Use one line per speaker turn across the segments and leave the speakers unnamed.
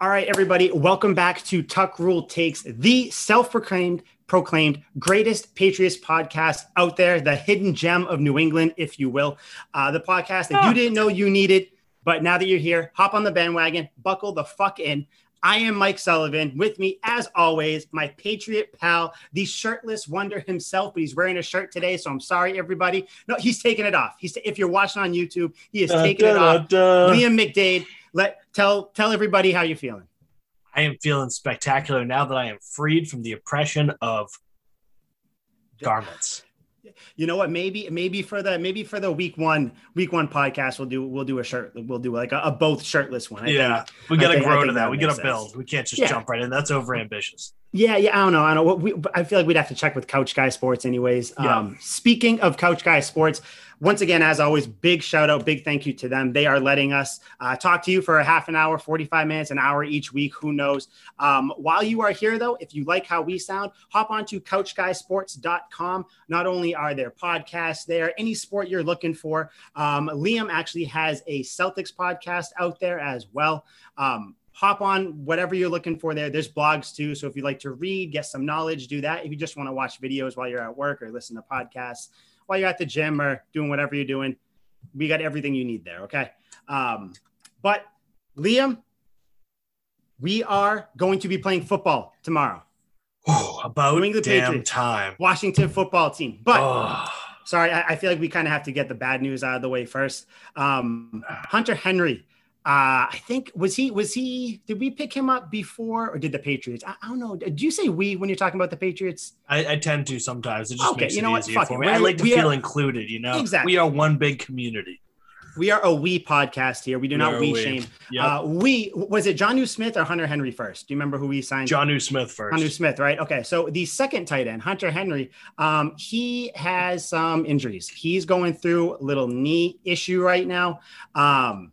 All right, everybody, welcome back to Tuck Rule Takes, the self-proclaimed proclaimed greatest Patriots podcast out there, the hidden gem of New England, if you will. Uh, the podcast that you didn't know you needed, but now that you're here, hop on the bandwagon, buckle the fuck in. I am Mike Sullivan. With me, as always, my Patriot pal, the shirtless wonder himself, but he's wearing a shirt today. So I'm sorry, everybody. No, he's taking it off. He's if you're watching on YouTube, he is taking it off. Liam McDade, let tell tell everybody how you're feeling.
I am feeling spectacular now that I am freed from the oppression of garments.
You know what? Maybe maybe for the maybe for the week one week one podcast, we'll do we'll do a shirt. We'll do like a, a both shirtless one. I
yeah,
think,
we got to
think-
grow to that.
that
We got to
sense.
build. We can't just
Yeah.
jump right in. That's over ambitious.
Yeah, yeah, I don't know. I don't know. We, I feel like we'd have to check with Couch Guy Sports, anyways.
Yeah.
Um, speaking of Couch Guy Sports, once again, as always, big shout out, big thank you to them. They are letting us uh, talk to you for a half an hour, 45 minutes, an hour each week. Who knows? Um, while you are here, though, if you like how we sound, hop on to couchguysports.com. Not only are there podcasts there, any sport you're looking for. Um, Liam actually has a Celtics podcast out there as well. Um, hop on whatever you're looking for there. There's blogs too. So if you like to read, get some knowledge, do that. If you just want to watch videos while you're at work or listen to podcasts while you're at the gym or doing whatever you're doing, we got everything you need there. Okay. Um, but Liam, we are going to be playing football tomorrow.
Whew, about
New England
damn
Patriots.
time.
Washington football team. But
Oh,
sorry, I, I feel like we kind of have to get the bad news out of the way first. Um, Hunter Henry. Uh, I think was he was he did we pick him up before or did the Patriots? I, I don't know. Do you say we when you're talking about the Patriots?
I, I tend to sometimes. It just
Okay,
makes
you
it
know what?
easier
Fuck
for
it.
me.
We're-
I like to
we
feel
are-
included. You know,
Exactly.
we are one big community.
We are a we podcast here. We do not
are
we
we.
shame.
Yep.
Uh, we was it Jonnu Smith or Hunter Henry first? Do you remember who we signed?
Jonnu Smith first.
John Hunter Smith, right? Okay, so the second tight end, Hunter Henry, um, he has some injuries. He's going through a little knee issue right now. Um,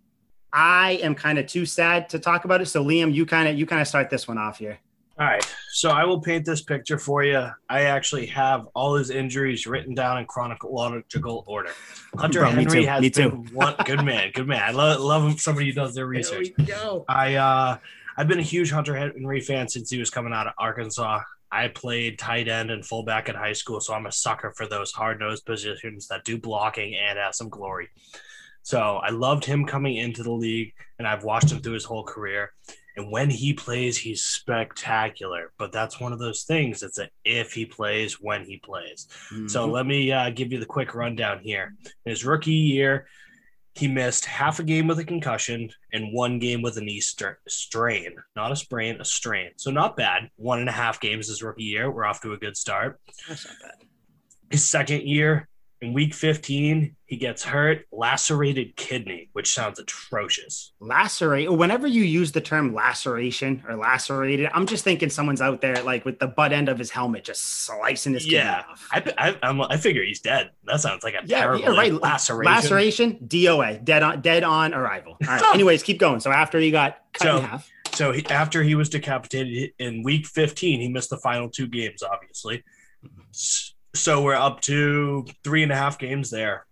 I am kind of too sad to talk about it. So Liam, you kind of you kind of start this one off here.
All right. So I will paint this picture for you. I actually have all his injuries written down in chronological order. Hunter
Bro, me
Henry
too.
has
Me
been
too.
one good man. Good man. I love, love somebody who does their research.
go.
I uh I've been a huge Hunter Henry fan since he was coming out of Arkansas. I played tight end and fullback in high school, so I'm a sucker for those hard nosed positions that do blocking and have some glory. So I loved him coming into the league, and I've watched him through his whole career. And when he plays, he's spectacular. But that's one of those things. It's a if he plays, when he plays.
Mm-hmm.
So let me uh, give you the quick rundown here. In his rookie year, he missed half a game with a concussion and one game with a knee stra- strain, not a sprain, a strain. So not bad. One and a half games his rookie year. We're off to a good start.
that's not bad.
His second year, in week 15, he gets hurt, lacerated kidney, which sounds atrocious.
Lacerate. Whenever you use the term laceration or lacerated, I'm just thinking someone's out there like with the butt end of his helmet just slicing his kidney
Yeah.
off.
I, I, I'm, I figure he's dead. That sounds like a
Yeah,
terrible
yeah, right.
laceration.
Laceration, DOA, dead on, dead on arrival. All right. Anyways, keep going. So after he got cut
So-
in half,
So he, after he was decapitated in week 15, he missed the final two games, obviously. Mm-hmm. So we're up to three and a half games there.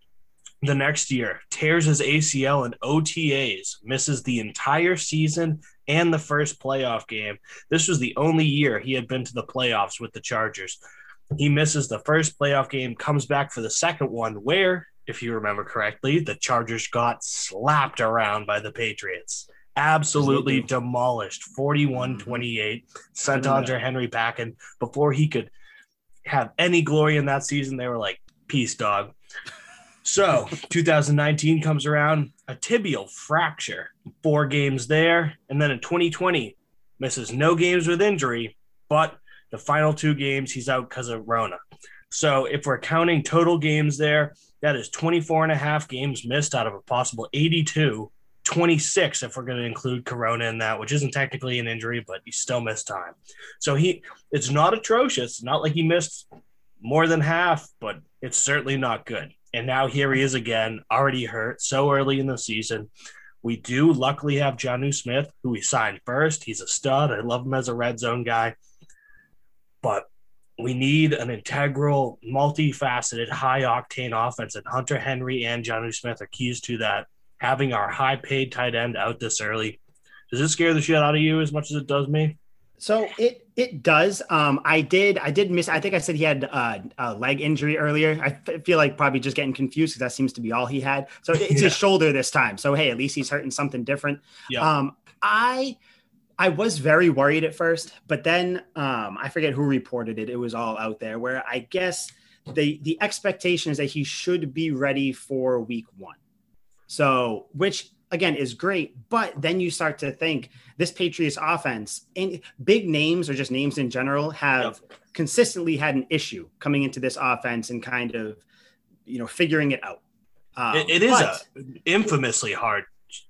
The next year, tears his ACL in OTAs, misses the entire season and the first playoff game. This was the only year he had been to the playoffs with the Chargers. He misses the first playoff game, comes back for the second one, where, if you remember correctly, the Chargers got slapped around by the Patriots absolutely demolished 41 28 sent Hunter Henry back and before he could have any glory in that season they were like peace dog. So 2019 comes around a tibial fracture four games there. And then in 2020 misses no games with injury but the final two games he's out because of Rona. So if we're counting total games there that is 24 and a half games missed out of a possible 82 26 if we're going to include corona in that which isn't technically an injury but he still missed time. So he it's not atrocious not like he missed more than half but it's certainly not good. And now here he is again already hurt so early in the season. We do luckily have Jonnu Smith who we signed first. He's a stud. I love him as a red zone guy. But we need an integral multifaceted high octane offense and Hunter Henry and Jonnu Smith are keys to that having our high paid tight end out this early Does it scare the shit out of you as much as it does me?
So it it does. Um, I did I did miss. I think I said he had uh, a leg injury earlier. I f- feel like probably just getting confused because that seems to be all he had. So it's yeah. his shoulder this time. So hey, at least he's hurting something different. Yeah. Um, I I was very worried at first, but then um, I forget who reported it. It was all out there where I guess the the expectation is that he should be ready for week one. So which again is great, but then you start to think this Patriots offense and big names or just names in general have yep. consistently had an issue coming into this offense and kind of you know figuring it out.
Um, it, it is but, a infamously hard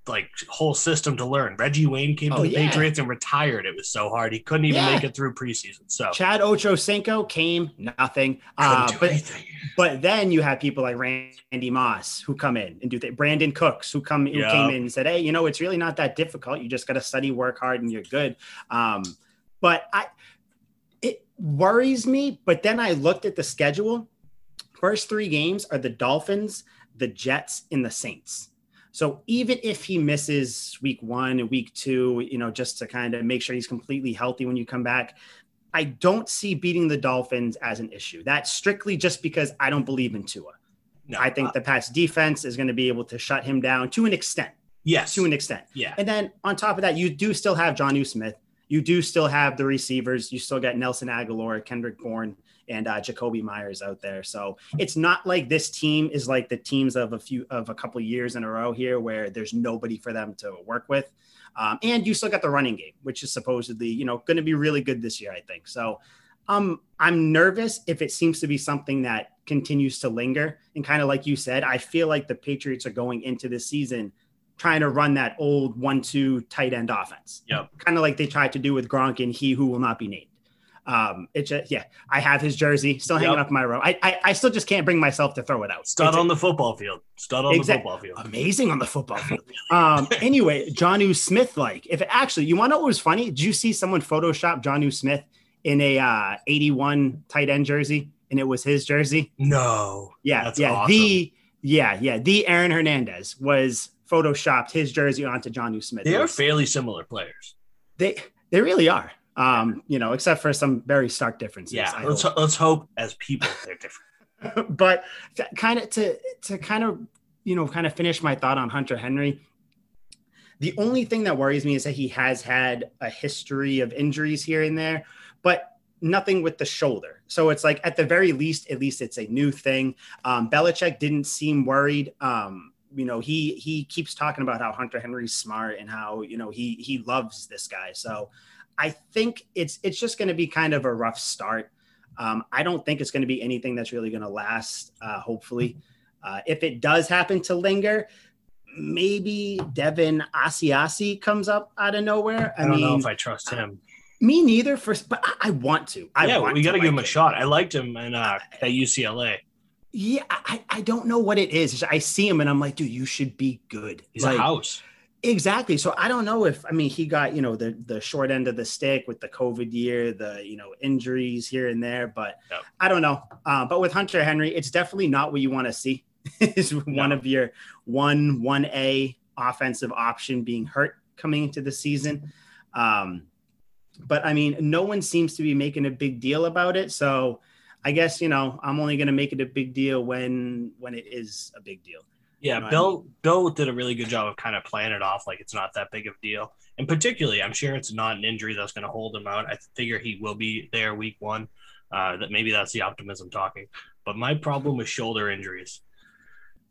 like whole system to learn. Reggie Wayne came to oh, the yeah. Patriots and retired. It was so hard. He couldn't even yeah. make it through preseason. So
Chad Ochocinco came, nothing. Uh, but, anything. but then you have people like Randy Moss who come in and do that. Brandin Cooks who come who came in and said, Hey, you know, it's really not that difficult. You just got to study, work hard, and you're good. Um, but I it worries me. But then I looked at the schedule. First three games are the Dolphins, the Jets, and the Saints. So even if he misses week one and week two, you know, just to kind of make sure he's completely healthy when you come back, I don't see beating the Dolphins as an issue. That's strictly just because I don't believe in Tua. No, I think uh, the Pats defense is going to be able to shut him down to an extent.
Yes.
To an extent.
Yeah.
And then on top of that, you do still have Jonnu Smith. You do still have the receivers. You still got Nelson Agholor, Kendrick Bourne, and uh, Jakobi Meyers out there. So it's not like this team is like the teams of a few of a couple years in a row here where there's nobody for them to work with. Um, and you still got the running game, which is supposedly you know going to be really good this year, I think. So um, I'm nervous if it seems to be something that continues to linger. And kind of like you said, I feel like the Patriots are going into this season trying to run that old one-two tight end offense.
Yep.
Kind of like they tried to do with Gronk and he who will not be named. Um, it's just, yeah, I have his jersey still hanging yep. up in my room. I, I, I still just can't bring myself to throw it out.
Stud on the football field. Stud on exact, the football field.
Amazing on the football field. um, anyway, Jonnu Smith, like, if it actually, you want to know what was funny? Did you see someone Photoshop Jonnu Smith in a uh, 81 tight end jersey and it was his jersey?
No.
Yeah. That's yeah. Awesome. The, yeah. Yeah. The Aaron Hernandez was photoshopped his jersey onto Jonnu Smith.
They are fairly similar players.
They, they really are um, you know, except for some very stark differences.
Yeah, let's hope. let's hope as people they're different.
but kind of to to kind of you know kind of finish my thought on Hunter Henry. The only thing that worries me is that he has had a history of injuries here and there, but nothing with the shoulder. So it's like at the very least, at least it's a new thing. Um, Belichick didn't seem worried. Um, you know, he he keeps talking about how Hunter Henry's smart and how you know he he loves this guy. So I think it's it's just going to be kind of a rough start. Um, I don't think it's going to be anything that's really going to last. Uh, hopefully, uh, if it does happen to linger, maybe Devin Asiasi comes up out of nowhere.
I, I don't mean, know if I trust him.
Me neither. First, but I, I want to. I
yeah,
want
we got to give him a shot. I liked him in uh, at UCLA.
Yeah, I, I don't know what it is. I see him and I'm like, dude, you should be good.
He's
like,
a house.
Exactly. So I don't know if I mean he got you know the the short end of the stick with the COVID year, the you know injuries here and there, but. I don't know. Uh, but with Hunter Henry, it's definitely not what you want to see. is no. one of your one one A offensive option being hurt coming into the season. Um, but I mean, no one seems to be making a big deal about it. So I guess you know I'm only going to make it a big deal when when it is a big deal.
Yeah, you know Bill I mean? Bill did a really good job of kind of playing it off like it's not that big of a deal. And particularly, I'm sure it's not an injury that's going to hold him out. I figure he will be there week one. Uh, that maybe that's the optimism talking. But my problem with shoulder injuries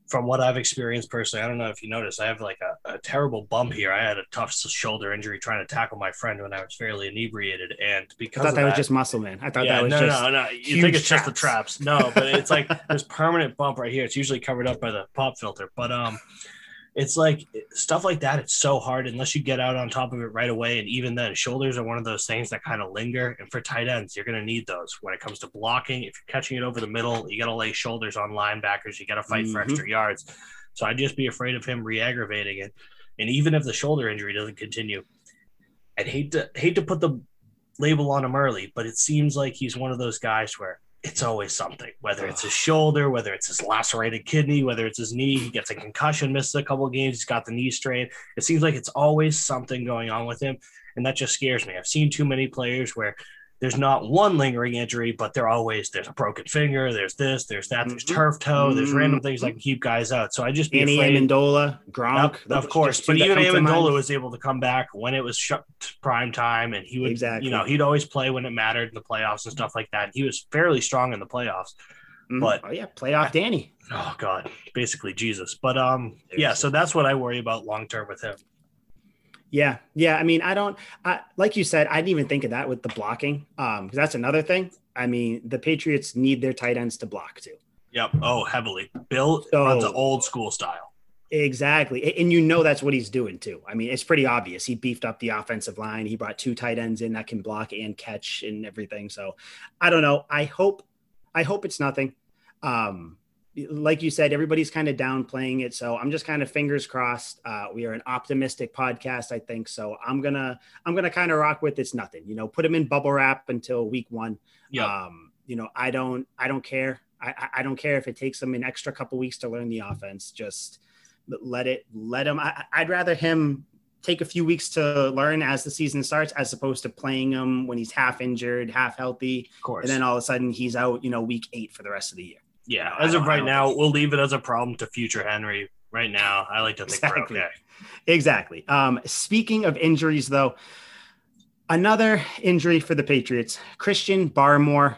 from what I've experienced personally, I don't know if you noticed, I have like a, a, terrible bump here. I had a tough shoulder injury trying to tackle my friend when I was fairly inebriated, and because
I thought that, that, was just muscle, man. I thought
yeah,
that was
no,
just
no, no. No. You think it's traps. just the traps? No, but it's like this permanent bump right here. It's usually covered up by the pop filter, but um, it's like stuff like that. It's so hard unless you get out on top of it right away. And even then, shoulders are one of those things that kind of linger. And for tight ends, you're going to need those when it comes to blocking. If you're catching it over the middle, you got to lay shoulders on linebackers. You got to fight mm-hmm. for extra yards. So I'd just be afraid of him re-aggravating it. And even if the shoulder injury doesn't continue, I'd hate to hate to put the label on him early, but it seems like he's one of those guys where it's always something, whether it's his shoulder, whether it's his lacerated kidney, whether it's his knee, he gets a concussion, misses a couple of games, he's got the knee strain. It seems like it's always something going on with him. And that just scares me. I've seen too many players where there's not one lingering injury, but they're always there's a broken finger, there's this, there's that, there's mm-hmm. turf toe, there's random things that can keep guys out. So I just be
Annie
afraid.
Amendola, Gronk,
of course, but even Amendola was able to come back when it was shut prime time, and he would, exactly. you know, he'd always play when it mattered in the playoffs and stuff like that. He was fairly strong in the playoffs, mm-hmm. but
oh yeah, playoff Danny.
Oh God, basically Jesus. But um, yeah, so that's what I worry about long term with him.
Yeah, yeah. I mean, I don't I, like you said. I didn't even think of that with the blocking, um, because that's another thing. I mean, the Patriots need their tight ends to block too.
Yep. Oh, heavily. Bill so, runs an old school style.
Exactly, and you know that's what he's doing too. I mean, it's pretty obvious. He beefed up the offensive line. He brought two tight ends in that can block and catch and everything. So, I don't know. I hope, I hope it's nothing. Um, like you said, everybody's kind of downplaying it. So I'm just kind of fingers crossed. Uh, we are an optimistic podcast, I think. So I'm gonna I'm gonna kind of rock with it's nothing. You know, put him in bubble wrap until week one. Yeah. Um, you know, I don't I don't care. I, I don't care if it takes him an extra couple weeks to learn the offense. Just let it let him. I, I'd rather him take a few weeks to learn as the season starts, as opposed to playing him when he's half injured, half healthy,
of course.
and then all of a sudden he's out. You know, week eight for the rest of the year
yeah, as of right now, we'll leave it as a problem to future Henry. Right now, I like to think exactly. we're okay.
Exactly. Um, speaking of injuries, though, another injury for the Patriots, Christian Barmore.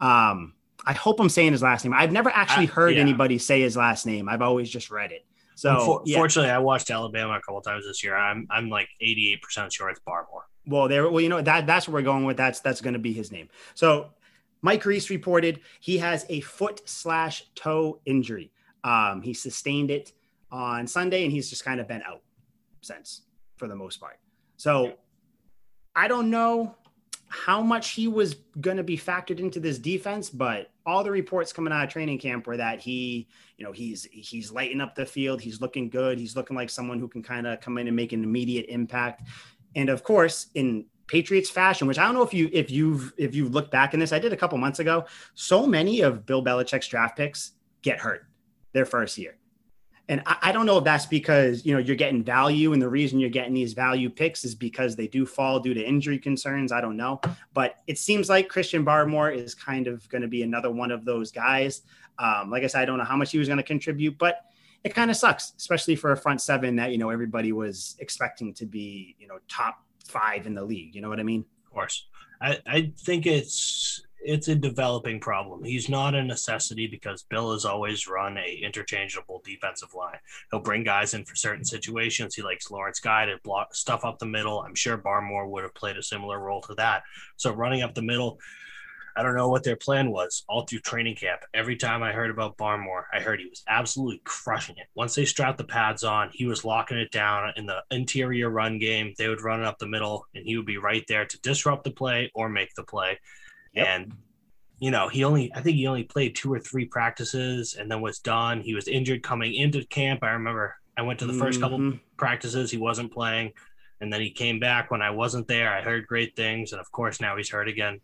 Um, I hope I'm saying his last name. I've never actually heard yeah. anybody say his last name. I've always just read it. So,
For, yeah. fortunately, I watched Alabama a couple times this year. I'm I'm like 88 percent sure it's Barmore.
Well, there. Well, you know that that's what we're going with. That's that's going to be his name. So Mike Reiss reported he has a foot slash toe injury. Um, he sustained it on Sunday, and he's just kind of been out since for the most part. So I don't know how much he was going to be factored into this defense, but all the reports coming out of training camp were that he, you know, he's he's lighting up the field, he's looking good, he's looking like someone who can kind of come in and make an immediate impact. And of course, in Patriots fashion, which I don't know if you if you've if you look back in this, I did a couple months ago. So many of Bill Belichick's draft picks get hurt their first year. And I, I, don't know if that's because you know you're getting value, and the reason you're getting these value picks is because they do fall due to injury concerns. I don't know, but it seems like Christian Barmore is kind of going to be another one of those guys. Um, like I said, I don't know how much he was going to contribute, but it kind of sucks, especially for a front seven that you know everybody was expecting to be you know top five in the league. You know what I mean?
Of course. I, I think it's it's a developing problem. He's not a necessity because Bill has always run a interchangeable defensive line. He'll bring guys in for certain situations. He likes Lawrence Guy to block stuff up the middle. I'm sure Barmore would have played a similar role to that. So running up the middle, I don't know what their plan was all through training camp. Every time I heard about Barmore, I heard he was absolutely crushing it. Once they strapped the pads on, he was locking it down in the interior run game. They would run it up the middle, and he would be right there to disrupt the play or make the play. Yep. And you know, he only I think he only played two or three practices and then was done. He was injured coming into camp. I remember I went to the 1st mm-hmm. couple practices, he wasn't playing. And then he came back when I wasn't there. I heard great things. And of course, now he's hurt again.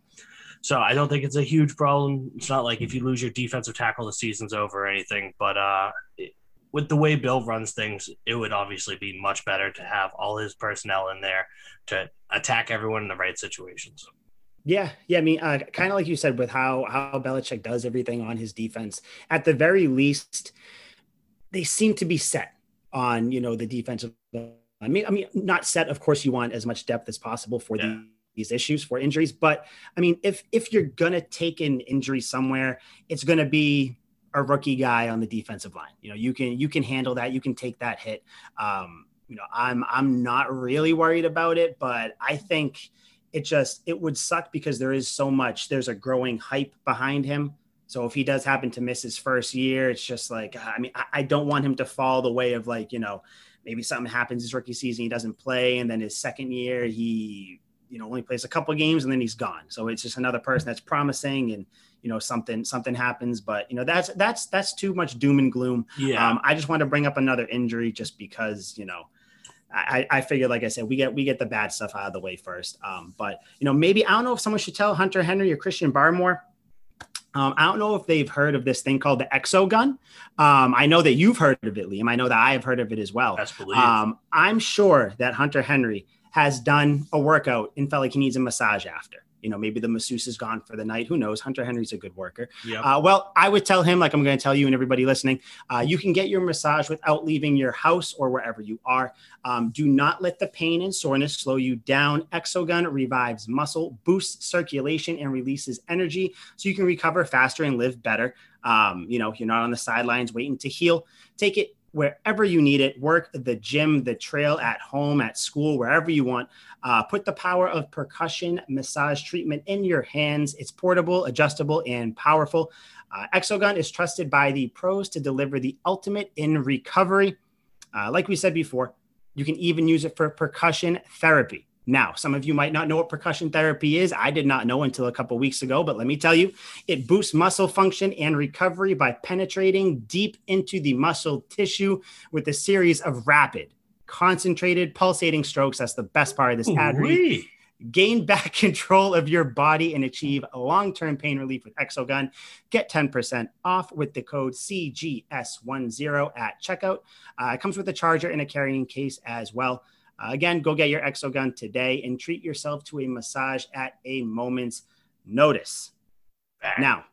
So I don't think it's a huge problem. It's not like if you lose your defensive tackle, the season's over or anything. But uh, it, with the way Bill runs things, it would obviously be much better to have all his personnel in there to attack everyone in the right situations.
Yeah, yeah. I mean, uh, kind of like you said, with how how Belichick does everything on his defense. At the very least, they seem to be set on you know the defensive. I mean, I mean, not set. Of course, you want as much depth as possible for yeah. the these issues for injuries. But I mean, if if you're gonna take an injury somewhere, it's gonna be a rookie guy on the defensive line. You know, you can you can handle that. You can take that hit. Um, you know, I'm I'm not really worried about it, but I think it just it would suck because there is so much. There's a growing hype behind him. So if he does happen to miss his first year, it's just like I mean, I, I don't want him to fall the way of like you know maybe something happens his rookie season he doesn't play and then his second year he you know only plays a couple games and then he's gone. So it's just another person that's promising and you know something something happens but you know that's that's that's too much doom and gloom
yeah
um, i just want to bring up another injury just because you know I, I figured, like I said, we get we get the bad stuff out of the way first. Um, but you know, maybe I don't know if someone should tell Hunter Henry or Christian Barmore, Um, I don't know if they've heard of this thing called the Exogun. Um, I know that you've heard of it, Liam. I know that I have heard of it as well. Um, I'm sure that Hunter Henry has done a workout and felt like he needs a massage after. You know, maybe the masseuse is gone for the night. Who knows? Hunter Henry's a good worker.
Yep.
Uh, well, I would tell him, like I'm going to tell you and everybody listening, uh, you can get your massage without leaving your house or wherever you are. Um, do not let the pain and soreness slow you down. Exogun revives muscle, boosts circulation, and releases energy so you can recover faster and live better. Um, you know, you're not on the sidelines waiting to heal. Take it wherever you need it. Work the gym the trail at home at school wherever you want. Uh, put the power of percussion massage treatment in your hands. It's portable adjustable and powerful. Uh, exogun is trusted by the pros to deliver the ultimate in recovery. Uh, like we said before you can even use it for percussion therapy now, some of you might not know what percussion therapy is. I did not know until a couple weeks ago, but let me tell you, it boosts muscle function and recovery by penetrating deep into the muscle tissue with a series of rapid, concentrated, pulsating strokes. That's the best part of this ad read. Gain back control of your body and achieve long term pain relief with Exogun. Get 10% off with the code CGS10 at checkout. Uh, it comes with a charger and a carrying case as well. Uh, again, go get your Exogun today and treat yourself to a massage at a moment's notice. Back. Now,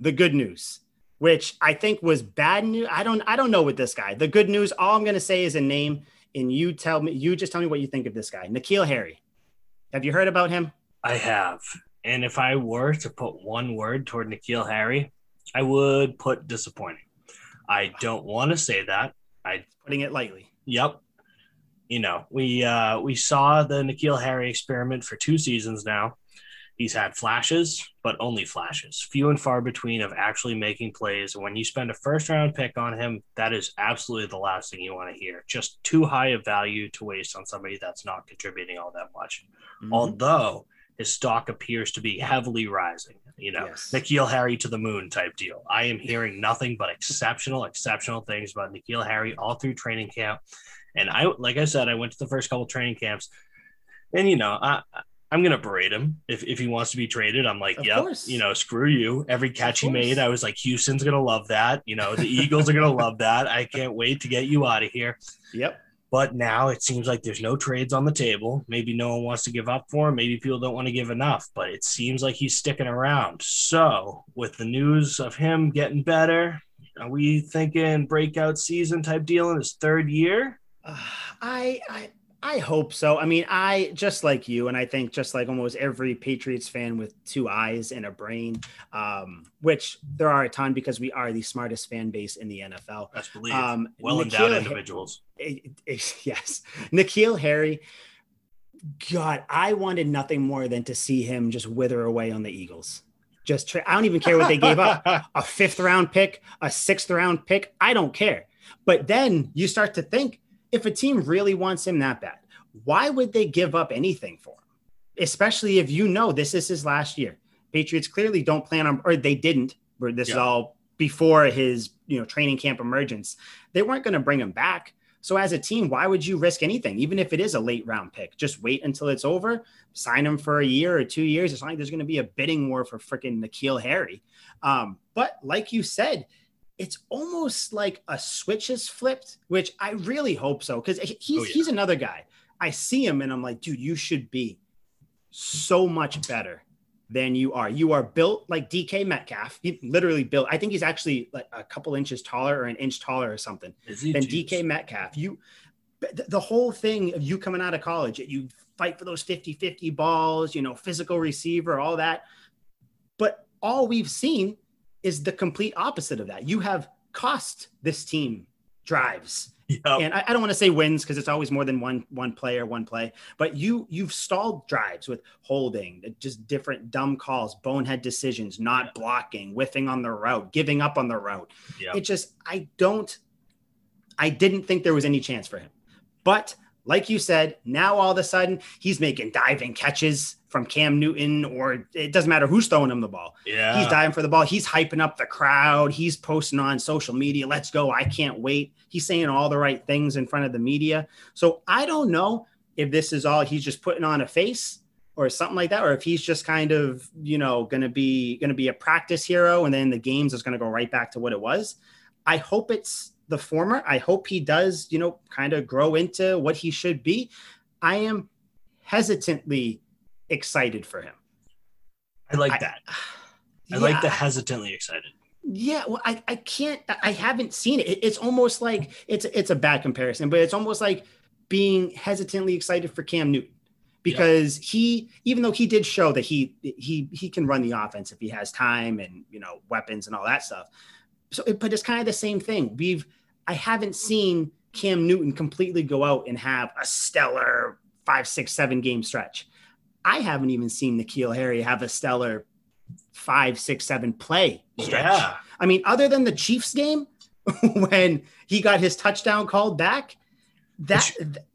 the good news, which I think was bad news. I don't I don't know with this guy. The good news, all I'm gonna say is a name, and you tell me, you just tell me what you think of this guy. N'Keal Harry. Have you heard about him?
I have. And if I were to put one word toward N'Keal Harry, I would put disappointing. I don't want to say that. I
putting it lightly.
Yep you know, we uh, we saw the N'Keal Harry experiment for two seasons now. He's had flashes, but only flashes, few and far between of actually making plays. And when you spend a first round pick on him, that is absolutely the last thing you want to hear. Just too high of value to waste on somebody that's not contributing all that much. Mm-hmm. Although his stock appears to be heavily rising. You know, yes. N'Keal Harry to the moon type deal. I am hearing nothing but exceptional, exceptional things about N'Keal Harry all through training camp. And I, like I said, I went to the first couple training camps, and you know, I, I'm gonna berate him if, if he wants to be traded. I'm like, yep, you know, screw you. Every catch he made, I was like, Houston's gonna love that. You know, the Eagles are gonna love that. I can't wait to get you out of here.
Yep.
But now it seems like there's no trades on the table. Maybe no one wants to give up for him. Maybe people don't want to give enough, but it seems like he's sticking around. So, with the news of him getting better, are we thinking breakout season type deal in his third year?
Uh, I, I I hope so. I mean, I just like you, and I think just like almost every Patriots fan with two eyes and a brain, um, which there are a ton because we are the smartest fan base in the NFL.
That's believe. Um, well endowed individuals.
It, it, yes, N'Keal Harry. God, I wanted nothing more than to see him just wither away on the Eagles. Just tra- I don't even care what they gave up a fifth round pick, a sixth round pick. I don't care. But then you start to think if a team really wants him that bad, why would they give up anything for him? Especially if you know this is his last year. Patriots clearly don't plan on, or they didn't. This yeah. is all before his you know training camp emergence. They weren't going to bring him back. So as a team, why would you risk anything, even if it is a late round pick? Just wait until it's over, sign him for a year or two years. It's not like there's going to be a bidding war for freaking N'Keal Harry. Um, but like you said, it's almost like a switch is flipped, which I really hope so because he's oh, yeah. he's another guy. I see him and I'm like, dude, you should be so much better than you are. You are built like DK Metcalf. He literally built. I think he's actually like a couple inches taller or an inch taller or something than DK Metcalf. You, the whole thing of you coming out of college, you fight for those 50-50 balls, you know, physical receiver, all that. But all we've seen is the complete opposite of that. You have cost this team drives. Yep. And I, I, don't want to say wins because it's always more than one one player, one play. But you you've stalled drives with holding, uh, just different dumb calls, bonehead decisions, not blocking, whiffing on the route, giving up on the route. Yep. It just I don't I didn't think there was any chance for him. But like you said, now all of a sudden he's making diving catches from Cam Newton, or it doesn't matter who's throwing him the ball.
Yeah.
He's diving for the ball. He's hyping up the crowd. He's posting on social media. Let's go. I can't wait. He's saying all the right things in front of the media. So I don't know if this is all he's just putting on a face or something like that, or if he's just kind of you know going to be to be a practice hero, and then the games is going to go right back to what it was. I hope it's the former. I hope he does, you know, kind of grow into what he should be. I am hesitantly excited for him.
I like I, that. I yeah, like the hesitantly excited.
Yeah, well, I, I can't. I haven't seen it. It's almost like it's it's a bad comparison, but it's almost like being hesitantly excited for Cam Newton because yeah. he even though he did show that he he he can run the offense if he has time and you know weapons and all that stuff so but it's kind of the same thing we've i haven't seen cam newton completely go out and have a stellar five six seven game stretch i haven't even seen N'Keal Harry have a stellar five six seven play stretch yeah. i mean other than the chiefs game when he got his touchdown called back that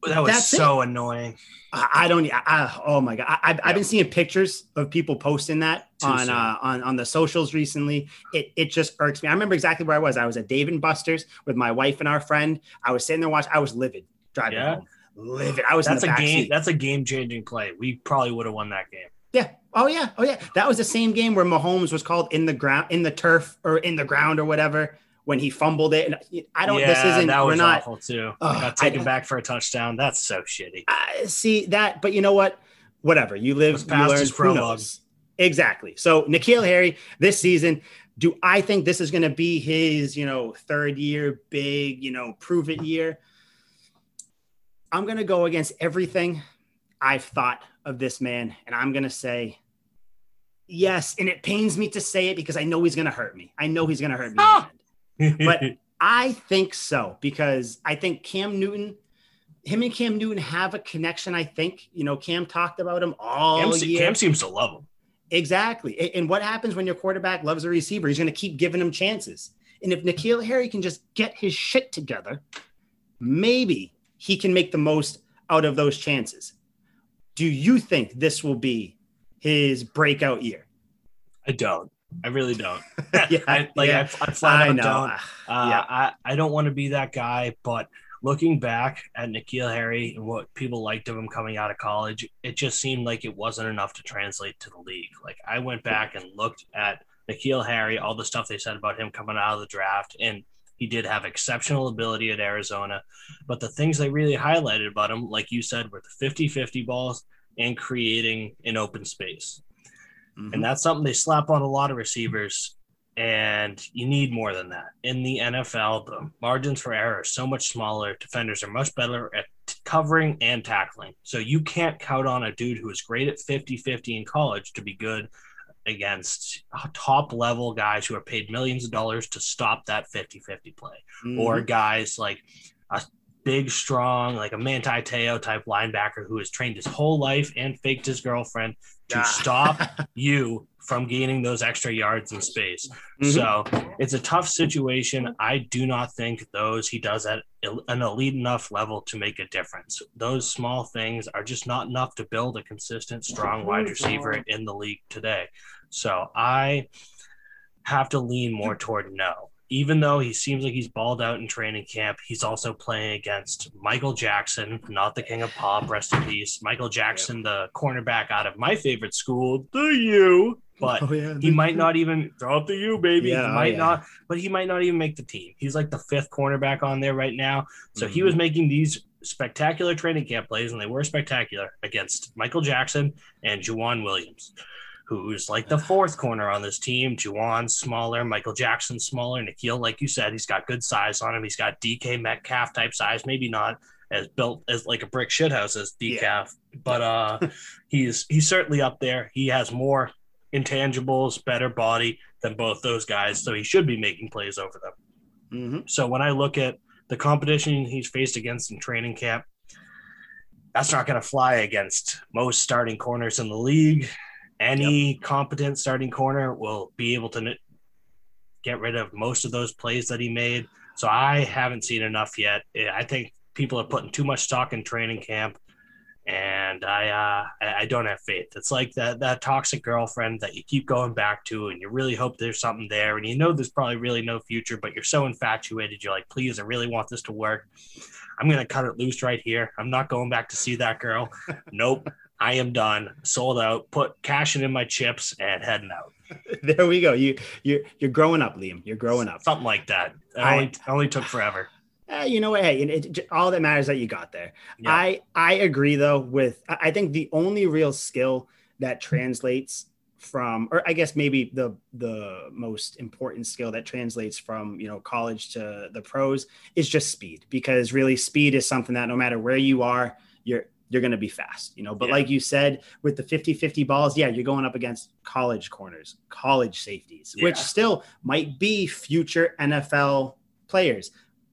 that was so it. annoying.
I, I don't. I, oh my god! I, have yeah. been seeing pictures of people posting that Too on uh, on on the socials recently. It it just irks me. I remember exactly where I was. I was at Dave and Buster's with my wife and our friend. I was sitting there watching. I was livid driving yeah. home. Livid. I was.
That's
a
game.
Seat.
That's a game changing play. We probably would have won that game.
Yeah. Oh yeah. Oh yeah. That was the same game where Mahomes was called in the ground, in the turf, or in the ground, or whatever when he fumbled it. And I don't. Yeah, this isn't.
That was
we're not,
awful too. Uh, got taken I, back for a touchdown. That's so shitty.
I see that, but you know what? Whatever. You live. You learn. Who knows? Exactly. So N'Keal Harry this season. Do I think this is going to be his, you know, third year big, you know, prove it year? I'm going to go against everything I've thought of this man, and I'm going to say yes. And it pains me to say it because I know he's going to hurt me. I know he's going to hurt me. Ah! but I think so because I think Cam Newton, him and Cam Newton have a connection. I think you know Cam talked about him all
Cam,
year.
Cam seems to love him.
Exactly. And what happens when your quarterback loves a receiver? He's going to keep giving him chances. And if N'Keal Harry can just get his shit together, maybe he can make the most out of those chances. Do you think this will be his breakout year?
I don't. I really don't. yeah, I, like yeah. I, I flat I know. don't. Uh, yeah. I, I don't want to be that guy, but looking back at N'Keal Harry and what people liked of him coming out of college, it just seemed like it wasn't enough to translate to the league. Like I went back and looked at N'Keal Harry, all the stuff they said about him coming out of the draft, and he did have exceptional ability at Arizona. But the things they really highlighted about him, like you said, were the 50 50 balls and creating an open space. Mm-hmm. And that's something they slap on a lot of receivers. And you need more than that. In the NFL, the margins for error are so much smaller. Defenders are much better at covering and tackling. So you can't count on a dude who is great at 50 50 in college to be good against top level guys who are paid millions of dollars to stop that 50 50 play, mm-hmm. or guys like a big, strong, like a Manti Te'o type linebacker who has trained his whole life and faked his girlfriend to stop you from gaining those extra yards in space. Mm-hmm. So it's a tough situation. I do not think those he does at an elite enough level to make a difference. Those small things are just not enough to build a consistent, strong wide receiver in the league today. So I have to lean more toward no even though he seems like he's balled out in training camp, he's also playing against Michael Jackson, not the king of pop, rest in peace. Michael Jackson, the cornerback out of my favorite school, the U. But oh, yeah, he might not even throw up the U, baby. Yeah, he might oh, not, but he might not even make the team. He's like the fifth cornerback on there right now. So mm-hmm. he was making these spectacular training camp plays, and they were spectacular against Michael Jackson and Joejuan Williams who's like the fourth corner on this team. Juwan smaller, Michael Jackson smaller, N'Keal, like you said, he's got good size on him. He's got DK Metcalf type size, maybe not as built as like a brick shithouse as decaf, yeah. but uh, he's he's certainly up there. He has more intangibles, better body than both those guys, so he should be making plays over them. Mm-hmm. So when I look at the competition he's faced against in training camp, that's not going to fly against most starting corners in the league any yep. competent starting corner will be able to get rid of most of those plays that he made. So I haven't seen enough yet. I think people are putting too much stock in training camp, and I uh, I don't have faith. It's like that that toxic girlfriend that you keep going back to, and you really hope there's something there, and you know there's probably really no future, but you're so infatuated. You're like, please, I really want this to work. I'm gonna cut it loose right here. I'm not going back to see that girl. nope. I am done, sold out, put cashing in my chips and heading out.
there we go. You you you're growing up, Liam. You're growing up.
Something like that. It only, only took forever.
Uh, you know what? Hey, it, it, all that matters that you got there. Yeah. I I agree though with I think the only real skill that translates from or I guess maybe the the most important skill that translates from you know college to the pros is just speed because really speed is something that no matter where you are you're you're going to be fast, you know. But yeah. like you said, with the 50 50 balls, yeah, you're going up against college corners, college safeties, yeah. which still might be future NFL players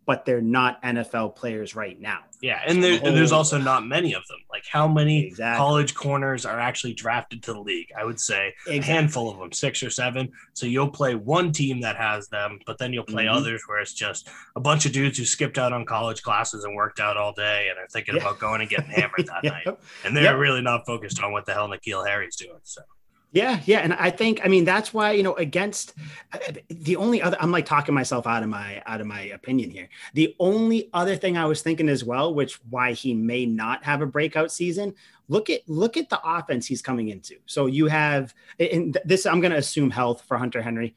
but they're not NFL players right now.
Yeah, and, there, and there's also not many of them. Like how many exactly. college corners are actually drafted to the league? I would say exactly. a handful of them, six or seven. So you'll play one team that has them, but then you'll play mm-hmm. others where it's just a bunch of dudes who skipped out on college classes and worked out all day and are thinking yeah. about going and getting hammered that night. And they're yep. really not focused on what the hell N'Keal Harry's doing. So
yeah, yeah, and I think I mean that's why you know against the only other I'm like talking myself out of my out of my opinion here. The only other thing I was thinking as well, which why he may not have a breakout season. Look at look at the offense he's coming into. So you have and this I'm going to assume health for Hunter Henry,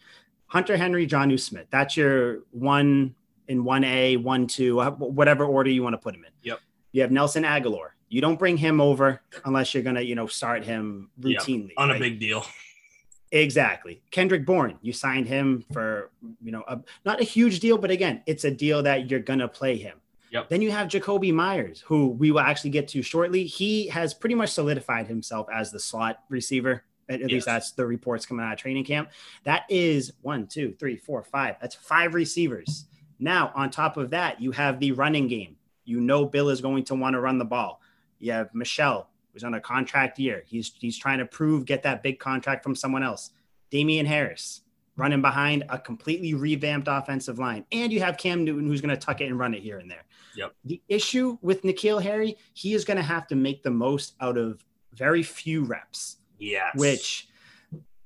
Hunter Henry, Jonnu Smith. That's your one in one A, one two, whatever order you want to put him in.
Yep.
You have Nelson Agholor. You don't bring him over unless you're gonna, you know, start him routinely
yeah, on right? a big deal.
Exactly. Kendrick Bourne, you signed him for, you know, a, not a huge deal, but again, it's a deal that you're going to play him.
Yep.
Then you have Jakobi Meyers, who we will actually get to shortly. He has pretty much solidified himself as the slot receiver. At, at yes. least that's the reports coming out of training camp. That is one, two, three, four, five. That's five receivers. Now, on top of that, you have the running game. You know, Bill is going to want to run the ball. You have Michel, who's on a contract year. He's he's trying to prove get that big contract from someone else. Damien Harris running behind a completely revamped offensive line, and you have Cam Newton who's going to tuck it and run it here and there.
Yep.
The issue with N'Keal Harry, he is going to have to make the most out of very few reps.
Yes.
Which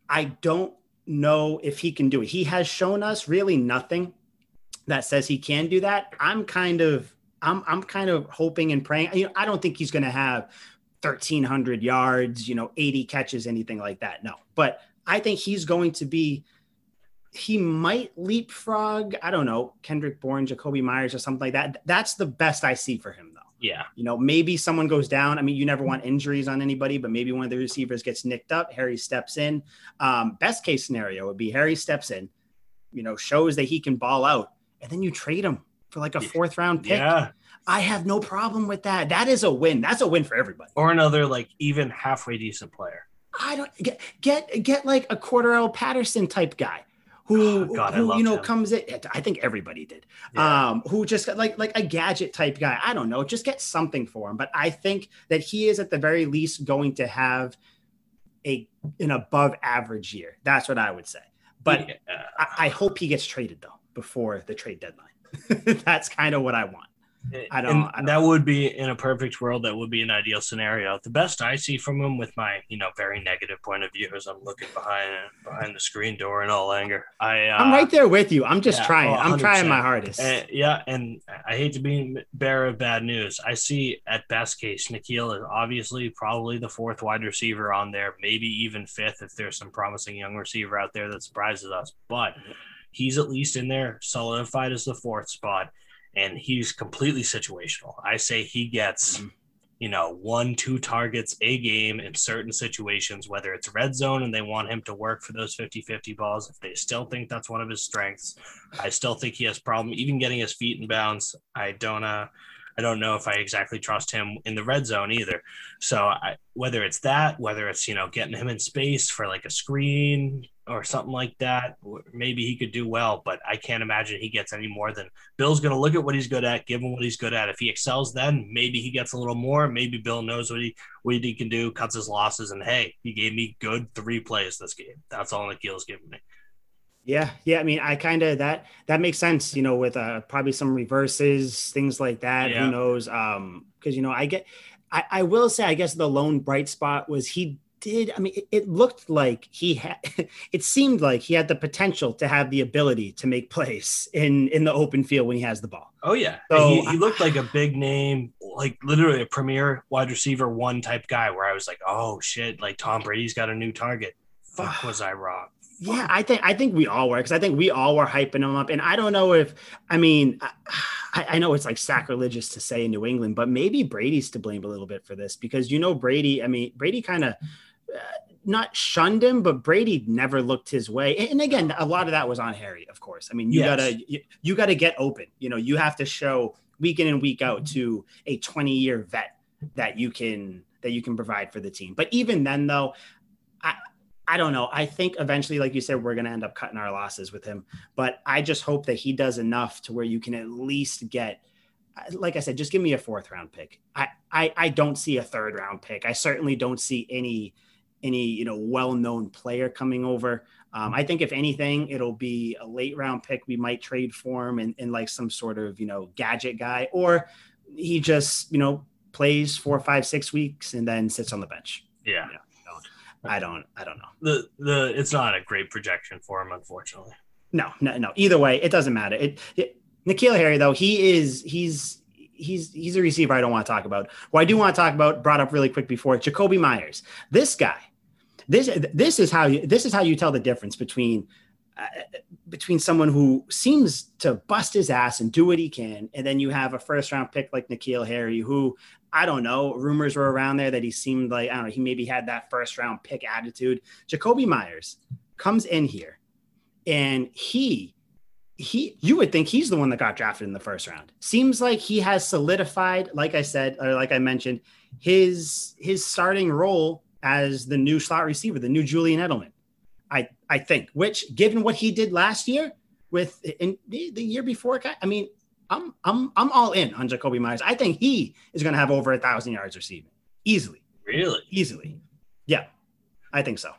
I don't know if he can do it. He has shown us really nothing that says he can do that. I'm kind of I'm I'm kind of hoping and praying. You know, I don't think he's going to have 1300 yards, you know, 80 catches, anything like that. No, but I think he's going to be. He might leapfrog. I don't know Kendrick Bourne, Jakobi Meyers, or something like that. That's the best I see for him, though.
Yeah.
You know, maybe someone goes down. I mean, you never want injuries on anybody, but maybe one of the receivers gets nicked up. Harry steps in. Um, best case scenario would be Harry steps in, you know, shows that he can ball out, and then you trade him for like a fourth round pick.
Yeah.
I have no problem with that. That is a win. That's a win for everybody.
Or another like even halfway decent player.
I don't get get get like a Cordarrelle Patterson type guy who, oh, God, who you know him. comes in. I think everybody did. Yeah. Um, who just like like a gadget type guy. I don't know. Just get something for him. But I think that he is at the very least going to have a an above average year. That's what I would say. But yeah. I, I hope he gets traded though before the trade deadline. That's kind of what I want. I don't, I don't,
That would be in a perfect world. That would be an ideal scenario. The best I see from him, with my you know very negative point of view, as I'm looking behind behind the screen door in all anger. I uh,
I'm right there with you. I'm just yeah, trying. Oh, I'm trying my hardest.
And, yeah, and I hate to be bearer of bad news. I see at best case N'Keal is obviously probably the fourth wide receiver on there, maybe even fifth if there's some promising young receiver out there that surprises us. But he's at least in there, solidified as the fourth spot, and he's completely situational. I say he gets, mm-hmm. you know, one, two targets a game in certain situations, whether it's red zone and they want him to work for those 50 50 balls. If they still think that's one of his strengths, I still think he has problem even getting his feet in bounds. I don't, uh, I don't know if I exactly trust him in the red zone either. So I, whether it's that, whether it's you know getting him in space for like a screen or something like that, maybe he could do well. But I can't imagine he gets any more than Bill's going to look at what he's good at, give him what he's good at. If he excels, then maybe he gets a little more. Maybe Bill knows what he what he can do, cuts his losses, and hey, he gave me good three plays this game. That's all N'Keal's giving me.
Yeah, yeah. I mean, I kind of that that makes sense. You know, with uh, probably some reverses, things like that. Yeah. Who knows? Um, because you know, I get. I, I will say, I guess the lone bright spot was he did. I mean, it, it looked like he had. It seemed like he had the potential to have the ability to make plays in in the open field when he has the ball.
Oh yeah, so he, he looked like a big name like literally a premier wide receiver one type guy where I was like, oh shit, like Tom Brady's got a new target. Fuck, was I wrong?
Yeah, I think I think we all were because I think we all were hyping him up, and I don't know if I mean I, I, know it's like sacrilegious to say in New England, but maybe Brady's to blame a little bit for this because you know Brady. I mean Brady kind of not shunned him, but Brady never looked his way. And again, a lot of that was on Harry, of course. I mean you yes. gotta you, you gotta get open. You know you have to show week in and week out mm-hmm. to a 20 year vet that you can that you can provide for the team. But even then, though, I I don't know. I think eventually, like you said, we're going to end up cutting our losses with him. But I just hope that he does enough to where you can at least get, uh, like I said, just give me a fourth round pick. I, I, I don't see a third round pick. I certainly don't see any, any, you know, well-known player coming over. Um, I think if anything, it'll be a late round pick. We might trade for him and, and like some sort of, you know, gadget guy, or he just, you know, plays four, five, six weeks and then sits on the bench.
Yeah. yeah.
I don't I don't know.
The the it's not a great projection for him, unfortunately.
No, no, no. Either way, it doesn't matter. It, it N'Keal Harry though, he is he's he's he's a receiver I don't want to talk about. What I do want to talk about, brought up really quick before, Jakobi Meyers. This guy, this this is how you this is how you tell the difference between uh, between someone who seems to bust his ass and do what he can, and then you have a first round pick like N'Keal Harry, who I don't know. Rumors were around there that he seemed like, I don't know, he maybe had that first round pick attitude. Jakobi Meyers comes in here and he, he, you would think he's the one that got drafted in the first round. Seems like he has solidified, like I said, or like I mentioned, his, his starting role as the new slot receiver, the new Julian Edelman. I, I think, which given what he did last year with in the, the year before, I mean, I'm I'm I'm all in on Jakobi Meyers. I think he is going to have over a thousand yards receiving easily.
Really,
easily. Yeah, I think so.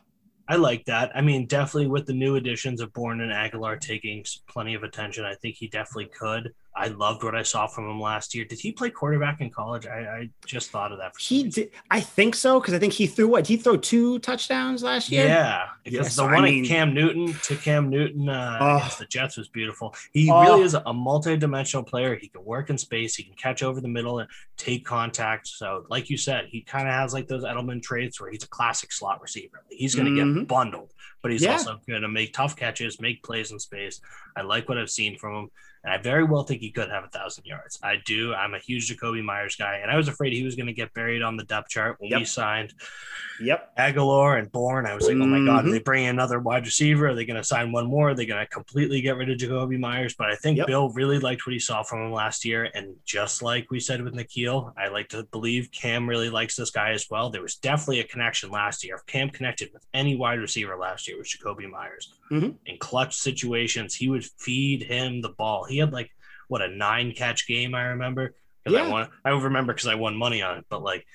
I like that. I mean, definitely with the new additions of Bourne and Agholor taking plenty of attention, I think he definitely could. I loved what I saw from him last year. Did he play quarterback in college? I, I just thought of that.
he did. I think so because I think he threw what he threw two touchdowns last year.
Yeah, yeah the one I mean, Cam Newton to Cam Newton uh, oh, against the Jets was beautiful. He oh, really is a multi-dimensional player. He can work in space. He can catch over the middle and take contact. So, like you said, he kind of has like those Edelman traits where he's a classic slot receiver. He's going to mm-hmm. get bundled, but he's yeah. also going to make tough catches, make plays in space. I like what I've seen from him. And I very well think he could have a thousand yards. I do. I'm a huge Jakobi Meyers guy, and I was afraid he was going to get buried on the depth chart when yep. we signed.
Yep.
Agholor and Bourne. I was like, mm-hmm. oh my god, are mm-hmm. they bringing another wide receiver? Are they going to sign one more? Are they going to completely get rid of Jakobi Meyers? But I think yep. Bill really liked what he saw from him last year, and just like we said with N'Keal, I like to believe Cam really likes this guy as well. There was definitely a connection last year. If Cam connected with any wide receiver last year, was Jakobi Meyers. Mm-hmm. In clutch situations, he would feed him the ball. He had like what a nine catch game I remember. Yeah. I won. I remember because I won money on it. But like,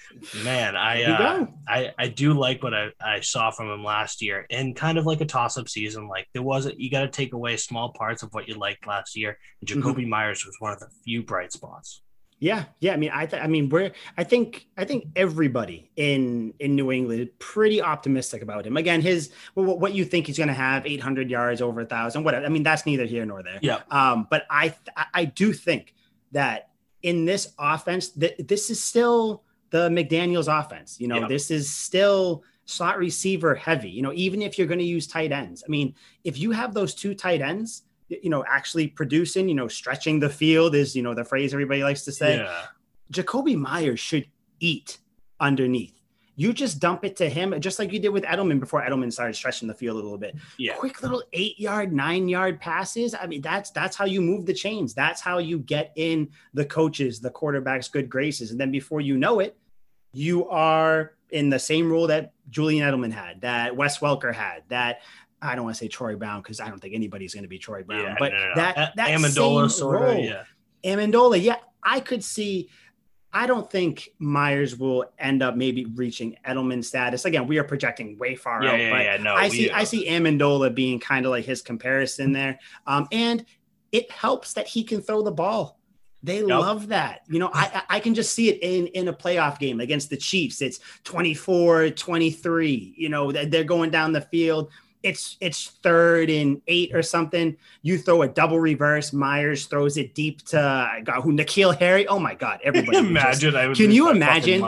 man, I uh, I I do like what I, I saw from him last year, and kind of like a toss up season. Like there wasn't you got to take away small parts of what you liked last year. And Jakobi mm-hmm. Meyers was one of the few bright spots.
Yeah, yeah. I mean, I, th- I mean, we're. I think, I think everybody in in New England is pretty optimistic about him. Again, his well, what you think he's going to have 800 yards, over a thousand, whatever. I mean, that's neither here nor there.
Yeah.
Um, but I, I do think that in this offense, that this is still the McDaniels' offense. You know, yeah. this is still slot receiver heavy. You know, even if you're going to use tight ends. I mean, if you have those two tight ends you know, actually producing, you know, stretching the field is, you know, the phrase everybody likes to say. Yeah. Jakobi Meyers should eat underneath. You just dump it to him, just like you did with Edelman before Edelman started stretching the field a little bit.
Yeah.
Quick little eight yard, nine yard passes. I mean, that's that's how you move the chains. That's how you get in the coaches, the quarterbacks' good graces. And then before you know it, you are in the same role that Julian Edelman had, that Wes Welker had, that I don't want to say Troy Brown because I don't think anybody's going to be Troy Brown, yeah, but no, no, that that Amendola sort of, yeah. Amendola, yeah, I could see. I don't think Meyers will end up maybe reaching Edelman status. Again, we are projecting way far
yeah,
out,
yeah,
but
yeah, no,
I see I see Amendola being kind of like his comparison there. Um, and it helps that he can throw the ball. They yep. love that. You know, I I can just see it in in a playoff game against the Chiefs. It's 24, 23. You know, they're going down the field it's it's third and eight or something. You throw a double reverse. Meyers throws it deep to God, who N'Keal Harry. Oh my God! Everybody,
imagine. Just,
can you imagine?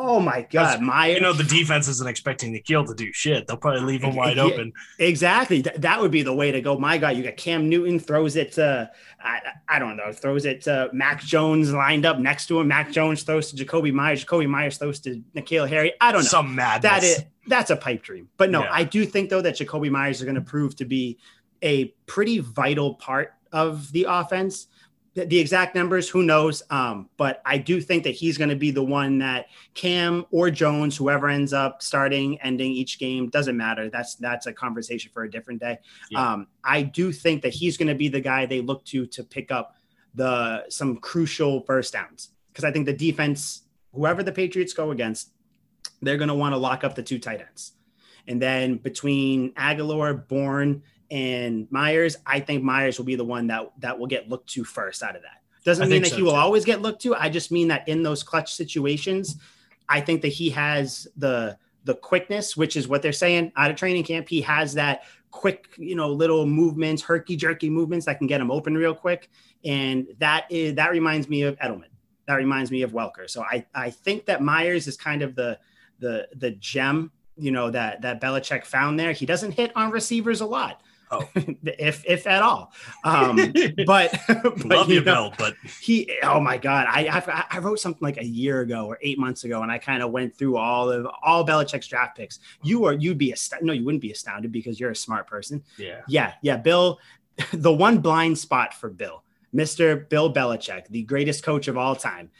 Oh my God, Meyers!
You know the defense isn't expecting N'Keal to do shit. They'll probably leave him wide open.
Exactly. Th- that would be the way to go. My God, you got Cam Newton throws it to I, I don't know throws it to Mac Jones lined up next to him. Mac Jones throws to Jakobi Meyers. Jakobi Meyers throws to N'Keal Harry. I don't know.
Some madness.
That is that's a pipe dream. But no, yeah. I do think though that Jakobi Meyers is going to prove to be a pretty vital part of the offense. The, the exact numbers, who knows? Um, but I do think that he's going to be the one that Cam or Jones, whoever ends up starting, ending each game, doesn't matter. That's that's a conversation for a different day. Yeah. Um, I do think that he's going to be the guy they look to to pick up the some crucial first downs because I think the defense, whoever the Patriots go against, they're going to want to lock up the two tight ends. And then between Agholor, Bourne, and Meyers, I think Meyers will be the one that that will get looked to first out of that. Doesn't mean that so he will too. always get looked to. I just mean that in those clutch situations, I think that he has the the quickness, which is what they're saying out of training camp. He has that quick, you know, little movements, herky jerky movements that can get him open real quick. And that is that reminds me of Edelman. That reminds me of Welker. So I I think that Meyers is kind of the the the gem you know that that Belichick found there. He doesn't hit on receivers a lot. Oh, if if at all. Um, but, but
love you, Bill. But
he, oh my God, I, I, I wrote something like a year ago or eight months ago, and I kind of went through all of all Belichick's draft picks. You are you'd be astounded. No, you wouldn't be astounded because you're a smart person.
Yeah,
yeah, yeah. Bill, the one blind spot for Bill, Mister Bill Belichick, the greatest coach of all time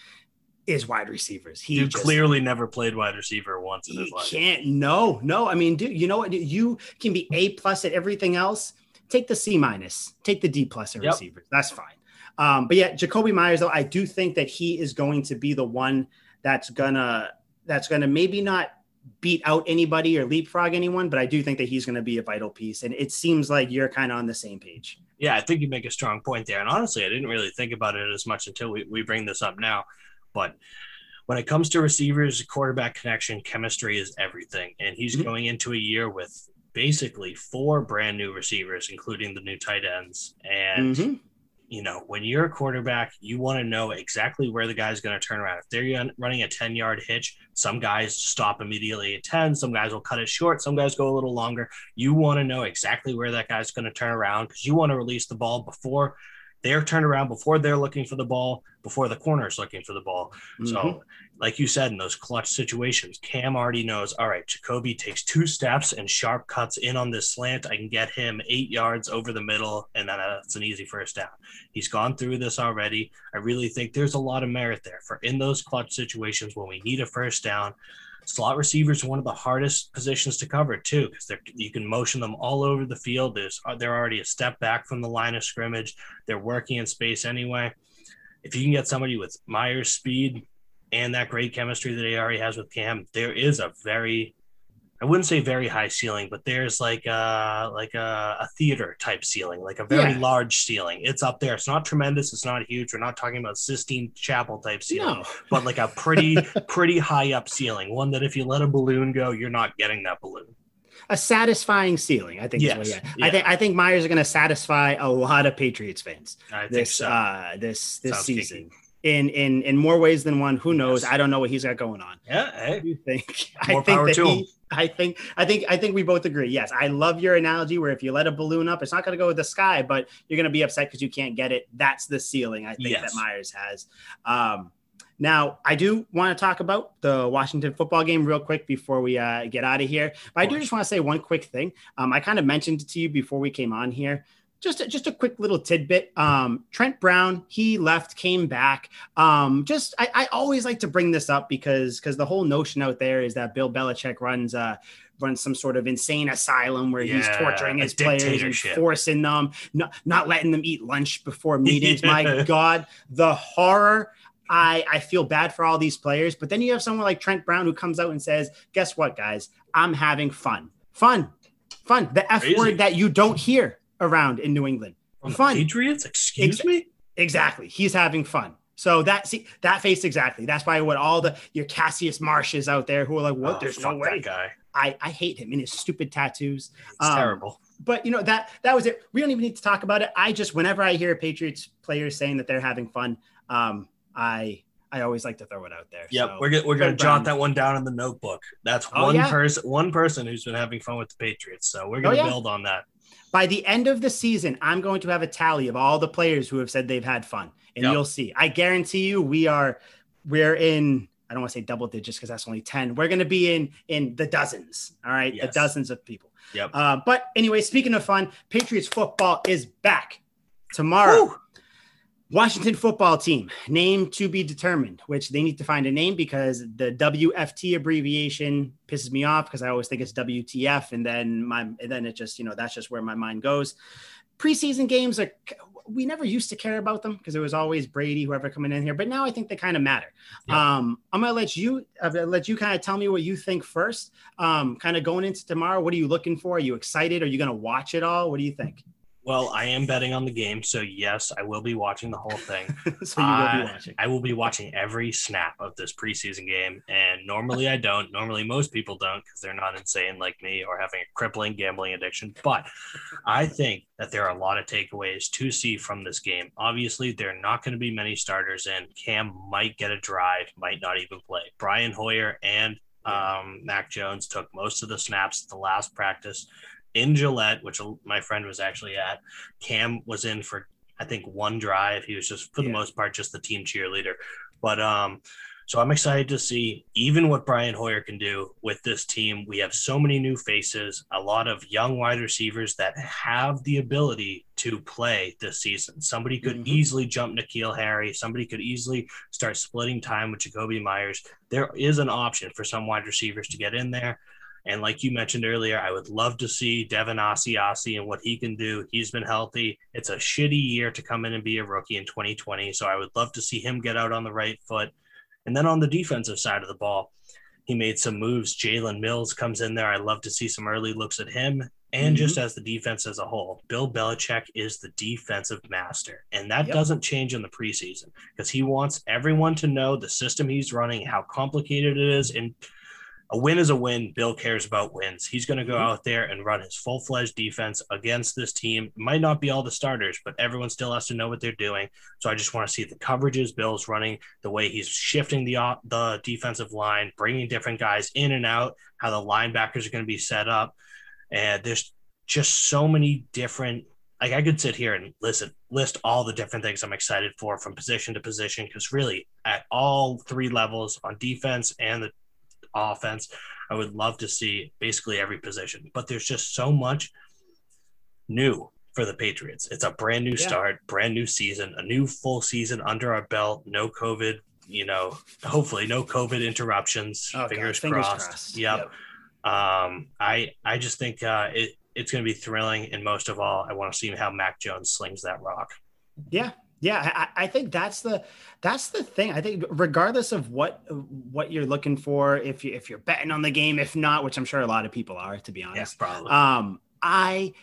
is wide receivers.
He just, clearly never played wide receiver once in his life.
Can't no, no. I mean, dude, you know what? You can be A plus at everything else. Take the C minus, take the D plus at yep. receivers. That's fine. Um, but yeah, Jakobi Meyers, though, I do think that he is going to be the one that's gonna that's gonna maybe not beat out anybody or leapfrog anyone, but I do think that he's going to be a vital piece. And it seems like you're kind of on the same page.
Yeah, I think you make a strong point there. And honestly, I didn't really think about it as much until we, we bring this up now. But when it comes to receivers, quarterback connection, chemistry is everything. And he's mm-hmm. going into a year with basically four brand new receivers, including the new tight ends. And, mm-hmm. you know, when you're a quarterback, you want to know exactly where the guy's going to turn around. If they're running a 10 yard hitch, some guys stop immediately at 10, some guys will cut it short, some guys go a little longer. You want to know exactly where that guy's going to turn around because you want to release the ball before they're turned around before they're looking for the ball, before the corner is looking for the ball. Mm-hmm. So, like you said, in those clutch situations, Cam already knows, all right, Jakobi takes two steps and sharp cuts in on this slant. I can get him eight yards over the middle, and then that's an easy first down. He's gone through this already. I really think there's a lot of merit there for in those clutch situations when we need a first down slot receivers are one of the hardest positions to cover too because you can motion them all over the field. There's uh, they're already a step back from the line of scrimmage. They're working in space anyway. If you can get somebody with Meyers speed and that great chemistry that he already has with Cam there is a very I wouldn't say very high ceiling, but there's like a like a, a theater type ceiling, like a very yeah. large ceiling. It's up there. It's not tremendous. It's not huge. We're not talking about Sistine Chapel type ceiling, no. but like a pretty pretty high up ceiling. One that if you let a balloon go, you're not getting that balloon.
A satisfying ceiling, I think. Yes. yeah. yeah. I think I think Meyers are going to satisfy a lot of Patriots fans.
I
this
so.
uh, this this Sounds season in in in more ways than one. Who knows? Yes. I don't know what he's got going on.
Yeah,
hey. I do think. More I think that he, him. I think I think I think we both agree. Yes, I love your analogy where if you let a balloon up, it's not going to go with the sky, but you're going to be upset because you can't get it. That's the ceiling I think yes. that Meyers has. Um, now, I do want to talk about the Washington football game real quick before we uh, get out of here. But I do just want to say one quick thing. Um, I kind of mentioned it to you before we came on here just a, just a quick little tidbit. Um, Trent Brown, he left, came back. Um, just I, I always like to bring this up because because the whole notion out there is that Bill Belichick runs uh runs some sort of insane asylum where yeah, he's torturing his players and forcing them, not not letting them eat lunch before meetings. My God, the horror. I, I feel bad for all these players, but then you have someone like Trent Brown who comes out and says, "Guess what, guys? I'm having fun, fun, fun." The F Crazy. word that you don't hear around in New England.
From fun. Patriots? Excuse Ex- me?
Exactly. He's having fun. So that see that face exactly. That's why what all the your Cassius Marshes out there who are like, what?
Oh,
There's no way.
guy.
I I hate him and his stupid tattoos.
It's
Um,
terrible.
But you know that that was it. We don't even need to talk about it. I just whenever I hear a Patriots players saying that they're having fun, um, I I always like to throw it out there.
Yep,
So,
we're gonna, we're gonna jot
Brown.
that one down in the notebook. That's
Oh,
one
yeah.
person one person who's been having fun with the Patriots. So we're gonna
yeah.
build on that.
By the end of the season, I'm going to have a tally of all the players who have said they've had fun, and
Yep.
you'll see. I guarantee you, we are we're in. I don't want to say double digits because that's only ten. We're going to be in in the dozens. All right,
Yes.
the dozens of people.
Yep.
Uh, but anyway, speaking of fun, Patriots football is back tomorrow.
Woo!
Washington football team name to be determined, which they need to find a name because the WFT abbreviation pisses me off because I always think it's WTF, and then my and then it just you know that's just where my mind goes. Preseason games are we never used to care about them because it was always Brady, whoever coming in here, but now I think they kind of matter.
Yeah.
Um, I'm gonna let you gonna let you kind of tell me what you think first. Um, kind of going into tomorrow, what are you looking for? Are you excited? Are you gonna watch it all? What do you think?
Well, I am betting on the game, so yes, I will be watching the whole thing.
so you will
I-
be watching.
I will be watching every snap of this preseason game, and normally I don't. Normally, most people don't because they're not insane like me or having a crippling gambling addiction. But I think that there are a lot of takeaways to see from this game. Obviously, there are not going to be many starters in. Cam might get a drive, might not even play. Brian Hoyer and um, Mac Jones took most of the snaps at the last practice in Gillette, which my friend was actually at. Cam was in for I think one drive. He was just for the
Yeah.
most part just the team cheerleader. But um so I'm excited to see even what Brian Hoyer can do with this team. We have so many new faces, a lot of young wide receivers that have the ability to play this season. Somebody could
Mhm.
easily jump N'Keal Harry. Somebody could easily start splitting time with Jakobi Meyers. There is an option for some wide receivers to get in there. And like you mentioned earlier, I would love to see Devin Asiasi and what he can do. He's been healthy. It's a shitty year to come in and be a rookie in 2020. So I would love to see him get out on the right foot. And then on the defensive side of the ball, he made some moves. Jalen Mills comes in there. I'd love to see some early looks at him. And
Mhm.
just as the defense as a whole, Bill Belichick is the defensive master. And that
Yep.
doesn't change in the preseason because he wants everyone to know the system he's running, how complicated it is. And a win is a win. Bill cares about wins. He's going to go
Mhm.
out there and run his full fledged defense against this team. It might not be all the starters, but everyone still has to know what they're doing. So I just want to see the coverages Bill's running, the way he's shifting the the defensive line, bringing different guys in and out, how the linebackers are going to be set up, and there's just so many different. Like I could sit here and listen, list all the different things I'm excited for from position to position because really at all three levels on defense and the offense. I would love to see basically every position, but there's just so much new for the Patriots. It's a brand new
Yeah.
start, brand new season, a new full season under our belt, no COVID, you know, hopefully no COVID interruptions.
Oh,
fingers,
fingers
crossed.
crossed.
Yep.
Yep.
Um, I I just think uh, it it's going to be thrilling, and most of all, I want to see how Mac Jones slings that rock.
Yeah, yeah. I, I think that's the that's the thing. I think regardless of what what you're looking for, if you if you're betting on the game, if not, which I'm sure a lot of people are, to be honest.
probably.
Um, I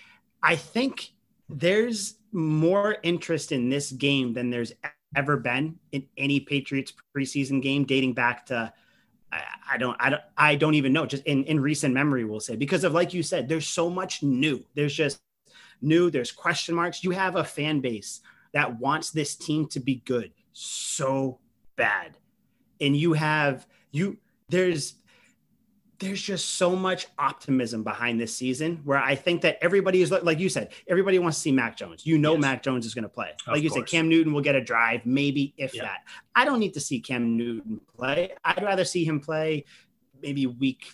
I think there's more interest in this game than there's ever been in any Patriots preseason game dating back to I, I don't I don't I don't even know just in in recent memory we'll say because of like you said there's so much new there's just new there's question marks you have a fan base that wants this team to be good so bad and you have you there's there's just so much optimism behind this season where I think that everybody is like you said, everybody wants to see Mac Jones. You know,
Yes.
Mac Jones is going to play.
Of
Like you said. Cam Newton will get a drive, maybe if
Yeah.
that. I don't need to see Cam Newton play. I'd rather see him play maybe week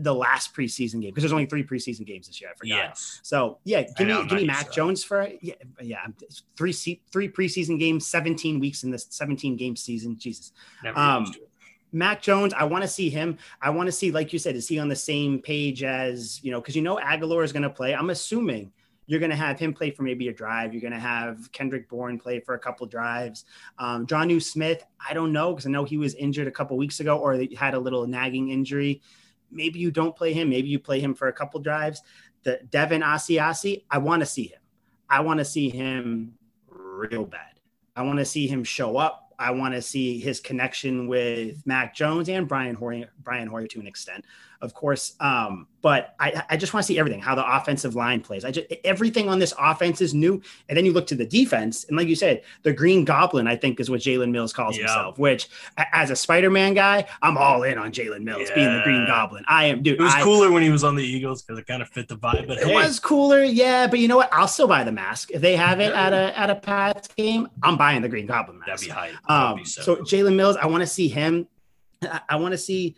the last preseason game because there's only three preseason games this year. I forgot.
yes.
So yeah, give
I
me
know,
give me Mac. Jones for yeah yeah three three preseason games, 17 weeks in this 17 game season. Jesus.
Never
Um,
used to it.
Mac Jones, I want to see him. I want to see, like you said, is he on the same page as, you know, because you know Agholor is going to play. I'm assuming you're going to have him play for maybe a drive. You're going to have Kendrick Bourne play for a couple drives. Um, Jonnu Smith, I don't know because I know he was injured a couple weeks ago or they had a little nagging injury. Maybe you don't play him. Maybe you play him for a couple drives. The Devin Asiasi, I want to see him. I want to see him real bad. I want to see him show up. I want to see his connection with Mac Jones and Brian Hoyer, Brian Hoyer to an extent of course. Um, but I, I just want to see everything, how the offensive line plays. I just everything on this offense is new. And then you look to the defense, and like you said, the Green Goblin, I think, is what Jalen Mills calls yeah. himself. Which, as a Spider-Man guy, I'm all in on Jalen Mills yeah. being the Green Goblin. I am, dude.
It was
I,
cooler when he was on the Eagles because it kind of fit the vibe. But
it
hey.
was cooler, yeah. But you know what? I'll still buy the mask if they have it at a at a Pats game. I'm buying the Green Goblin mask.
That'd be hype.
Um, be so, so Jalen Mills, I want to see him. I, I want to see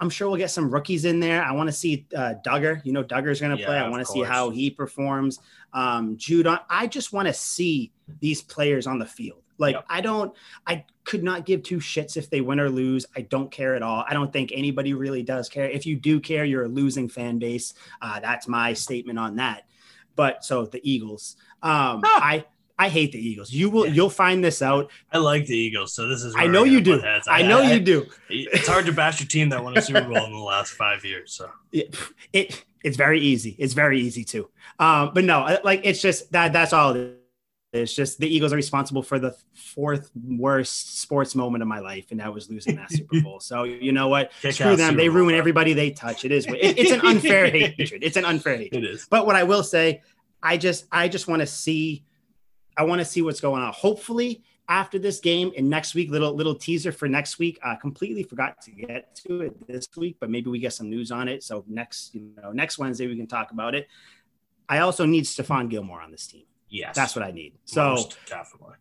I'm sure we'll get some rookies in there. I want to see uh, Dugger. You know, Dugger's going to yeah, play. I want to see how he performs. Um, Judon. I just want to see these players on the field. Like yep. I don't, I could not give two shits if they win or lose. I don't care at all. I don't think anybody really does care. If you do care, you're a losing fan base. Uh, that's my statement on that. But so the Eagles, um, ah. I I hate the Eagles. You will yeah. you'll find this out.
I like the Eagles, so this is.
I know you do. I, I, know I, you do.
It's hard to bash your team that won a Super Bowl in the last five years. So
it, it it's very easy. It's very easy too. Um, but no, like it's just that that's all it is. It's just the Eagles are responsible for the fourth worst sports moment of my life, and that was losing that Super Bowl. So you know what? Kick Screw them. Super they ruin Bowl. everybody they touch. It is. It, it's an unfair hatred. It's an unfair hatred.
It is.
But what I will say, I just I just want to see I want to see what's going on. Hopefully, after this game and next week, little little teaser for next week. Uh, completely forgot to get to it this week, but maybe we get some news on it. So next, you know, next Wednesday we can talk about it. I also need Stephon Gilmore on this team.
Yes,
that's what I need. So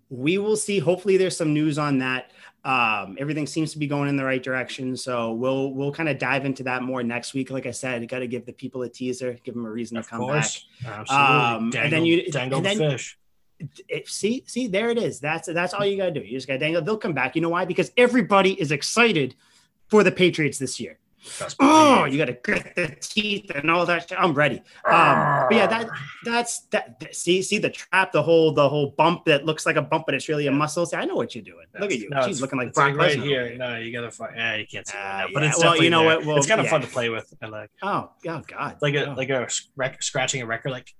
we will see. Hopefully, there's some news on that. Um, everything seems to be going in the right direction. So we'll we'll kind of dive into that more next week. Like I said, got to give the people a teaser, give them a reason of to come course.
back. Absolutely. Um, dangle, and then you dangle and then, the fish
it, see, see, there it is. That's that's all you gotta do. You just gotta dangle. They'll come back. You know why? Because everybody is excited for the Patriots this year. Oh, you got to grit the teeth and all that. Shit. I'm ready. Um, but yeah, that that's that. See, see the trap, the whole the whole bump that looks like a bump, but it's really a muscle. See, I know what you're doing. Look at you. No, She's looking like Brock
right here. No, you gotta find. Yeah, you can't see. Uh,
but yeah, it's well, you know there. what?
Well, it's kind of yeah. fun to play with. I like.
Oh, oh God.
Like a
oh.
like a rec- scratching a record, like.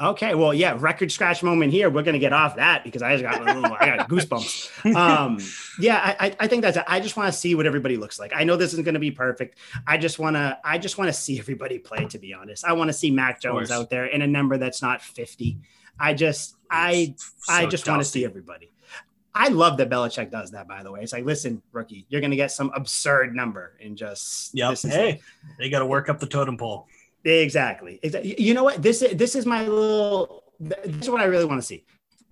Okay, well, yeah, record scratch moment here. We're gonna get off that because I just got I got goosebumps. Um, yeah, I, I think that's. It. I just want to see what everybody looks like. I know this isn't gonna be perfect. I just wanna, I just want to see everybody play. To be honest, I want to see Mac Jones out there in a number that's not fifty. I just, I, so I just want to see everybody. I love that Belichick does that. By the way, it's like, listen, rookie, you're gonna get some absurd number and just.
Yeah. Hey, they got to work up the totem pole.
Exactly. Exactly. You know what? This is this is my little. This is what I really want to see.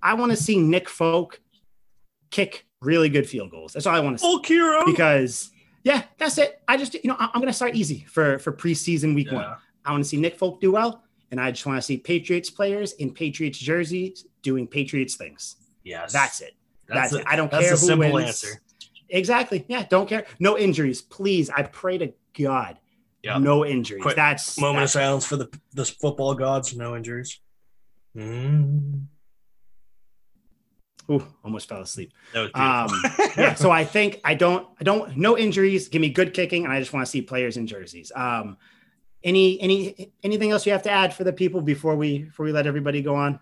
I want to see Nick Folk kick really good field goals. That's all I want to see.
Oh, Kiro.
Because yeah, that's it. I just you know I'm gonna start easy for for preseason week yeah. one. I want to see Nick Folk do well, and I just want to see Patriots players in Patriots jerseys doing Patriots things.
Yes,
that's it. That's, that's a, it. I don't care who simple wins. answer. Exactly. Yeah, don't care. No injuries, please. I pray to God Yep. No injuries. Quick that's
moment
that's,
of silence for the the football gods. No injuries. Mm.
Ooh, almost fell asleep. Um, yeah, so I think I don't, I don't, no injuries. Give me good kicking, and I just want to see players in jerseys. Um, any, any, anything else you have to add for the people before we, before we let everybody go on?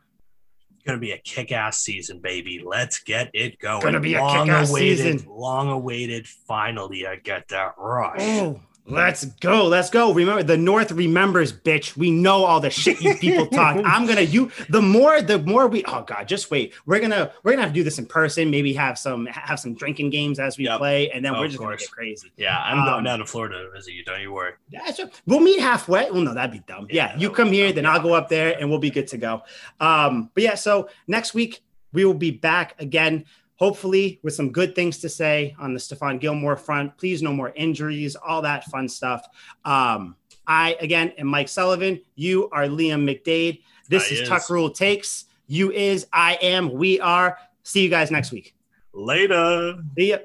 Gonna be a kick-ass season, baby. Let's get it going.
Gonna be long a kick-ass
awaited,
season.
Long awaited. Finally, I get that rush.
Oh, Let's go. Let's go. Remember, the North remembers, bitch. We know all the shit you people talk. I'm gonna you the more the more we oh god, just wait. We're gonna we're gonna have to do this in person, maybe have some have some drinking games as we yep. play, and then oh, we're just gonna get crazy.
Yeah, I'm um, going down to Florida to visit you, don't you worry.
Yeah, sure. We'll meet halfway. Well, no, that'd be dumb. Yeah, yeah you come here, then I'll go up there and we'll be good to go. Um, but yeah, so next week we will be back again hopefully with some good things to say on the Stephon Gilmore front. Please, no more injuries, all that fun stuff. Um, I, again, am Mike Sullivan. You are Liam McDade. This is, is Tuck Rule Takes. You is, I am, we are. See you guys next week.
Later.
See ya.